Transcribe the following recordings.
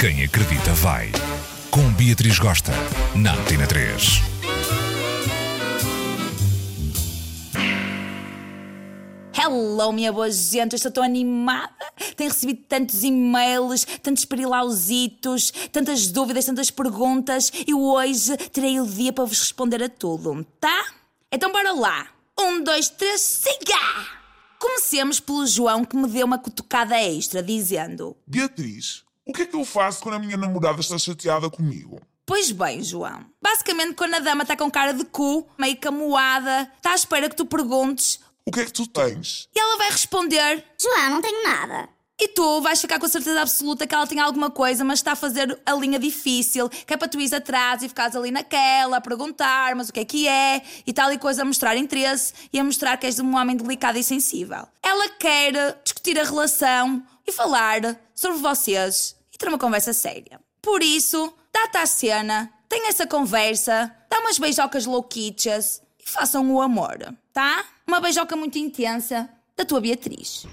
Quem acredita vai. Com Beatriz Gosta, na Antena 3. Hello, minha boa gente, eu estou tão animada. Tenho recebido tantos e-mails, tantos perilausitos, tantas dúvidas, tantas perguntas. E hoje terei o dia para vos responder a tudo, tá? Então bora lá. Um, dois, três, siga! Comecemos pelo João que me deu uma cutucada extra, dizendo: Beatriz, o que é que eu faço quando a minha namorada está chateada comigo? Pois bem, João. Basicamente, quando a dama está com cara de cu, meio camoada, está à espera que tu perguntes O que é que tu tens? e ela vai responder. João, não tenho nada. E tu vais ficar com a certeza absoluta que ela tem alguma coisa, mas está a fazer a linha difícil, que é para tu ires atrás e ficares ali naquela, a perguntar, mas o que é que é, e tal e coisa, a mostrar interesse e a mostrar que és um homem delicado e sensível. Ela quer discutir a relação e falar sobre vocês ter uma conversa séria. Por isso, dá-te à cena, tem essa conversa, dá umas beijocas louquichas e façam o amor, tá? Uma beijoca muito intensa da tua Beatriz.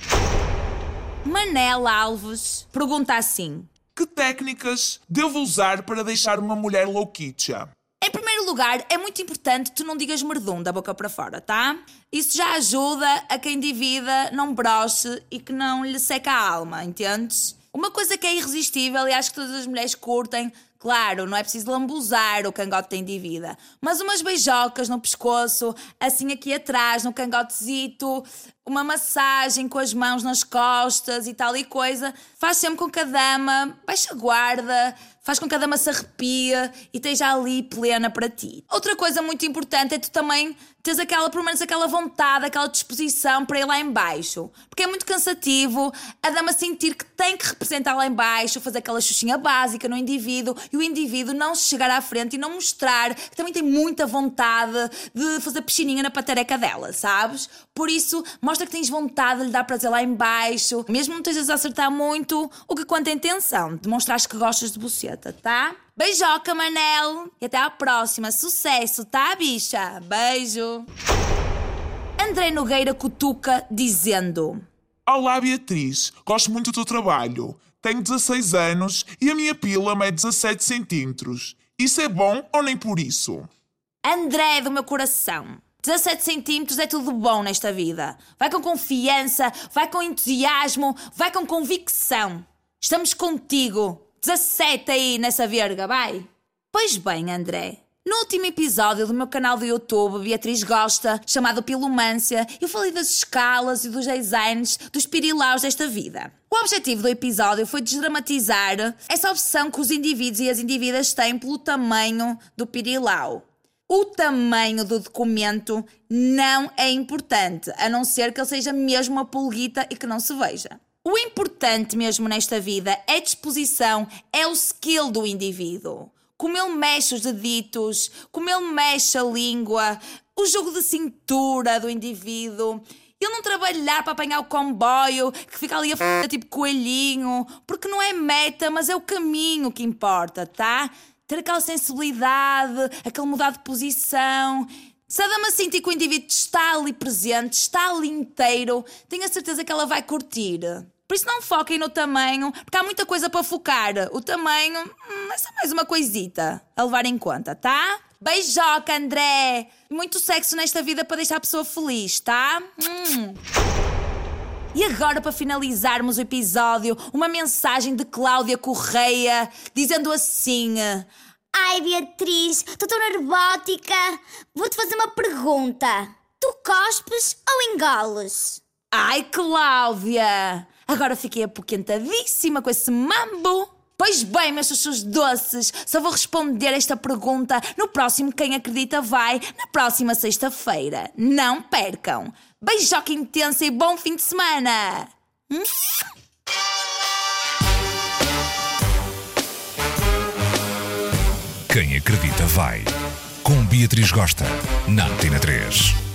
Manela Alves pergunta assim: Que técnicas devo usar para deixar uma mulher louquicha? Em primeiro lugar, é muito importante tu não digas merdum da boca para fora, tá? Isso já ajuda a que a individa não broche e que não lhe seca a alma, entendes? Uma coisa que é irresistível e acho que todas as mulheres curtem, claro, não é preciso lambuzar o cangote da individa, mas umas beijocas no pescoço, assim aqui atrás, no cangotezito, uma massagem com as mãos nas costas e tal e coisa, faz sempre com que a dama baixe a guarda, faz com que a dama se arrepie e esteja ali plena para ti. Outra coisa muito importante é tu também teres aquela, pelo menos aquela vontade, aquela disposição para ir lá em baixo. Porque é muito cansativo a dama sentir que tem que representar lá em baixo, fazer aquela xuxinha básica no indivíduo e o indivíduo não chegar à frente e não mostrar que também tem muita vontade de fazer piscininha na patereca dela, sabes? Por isso, mostra que tens vontade de lhe dar prazer lá em baixo, mesmo não estejas a acertar muito, o que quanto a intenção, demonstrares que gostas de buceta, tá? Beijoca, Manel! E até à próxima. Sucesso, tá, bicha? Beijo! André Nogueira cutuca dizendo: Olá, Beatriz. Gosto muito do teu trabalho. Tenho 16 anos e a minha pila mede 17 centímetros. Isso é bom ou nem por isso? André do meu coração. 17 centímetros é tudo bom nesta vida. Vai com confiança, vai com entusiasmo, vai com convicção. Estamos contigo. 17 aí nessa verga, vai. Pois bem, André. No último episódio do meu canal do YouTube, Beatriz Gosta, chamado Pilumância, eu falei das escalas e dos designs dos pirilaus desta vida. O objetivo do episódio foi desdramatizar essa obsessão que os indivíduos e as indivíduas têm pelo tamanho do pirilau. O tamanho do documento não é importante, a não ser que ele seja mesmo uma pulguita e que não se veja. O importante mesmo nesta vida é a disposição, é o skill do indivíduo. Como ele mexe os deditos, como ele mexe a língua, o jogo de cintura do indivíduo. Ele não trabalhar para apanhar o comboio que fica ali a f... tipo coelhinho, porque não é meta, mas é o caminho que importa, tá? Ter aquela sensibilidade, aquele mudar de posição. Se a dama sentir que o indivíduo está ali presente, está ali inteiro, tenho a certeza que ela vai curtir. Por isso não foquem no tamanho, porque há muita coisa para focar. O tamanho hum, é só mais uma coisita a levar em conta, tá? Beijoca, André! Muito sexo nesta vida para deixar a pessoa feliz, tá? Hum. E agora, para finalizarmos o episódio, uma mensagem de Cláudia Correia dizendo assim: Ai, Beatriz, estou tão nervótica. Vou-te fazer uma pergunta. Tu cospes ou engoles? Ai, Cláudia! Agora fiquei apoquentadíssima com esse mambo. Pois bem, meus chuchus doces, só vou responder esta pergunta no próximo Quem Acredita Vai, na próxima sexta-feira. Não percam! Beijoca intensa e bom fim de semana! Hum? Quem acredita vai. Com Beatriz Gosta, na Antena 3.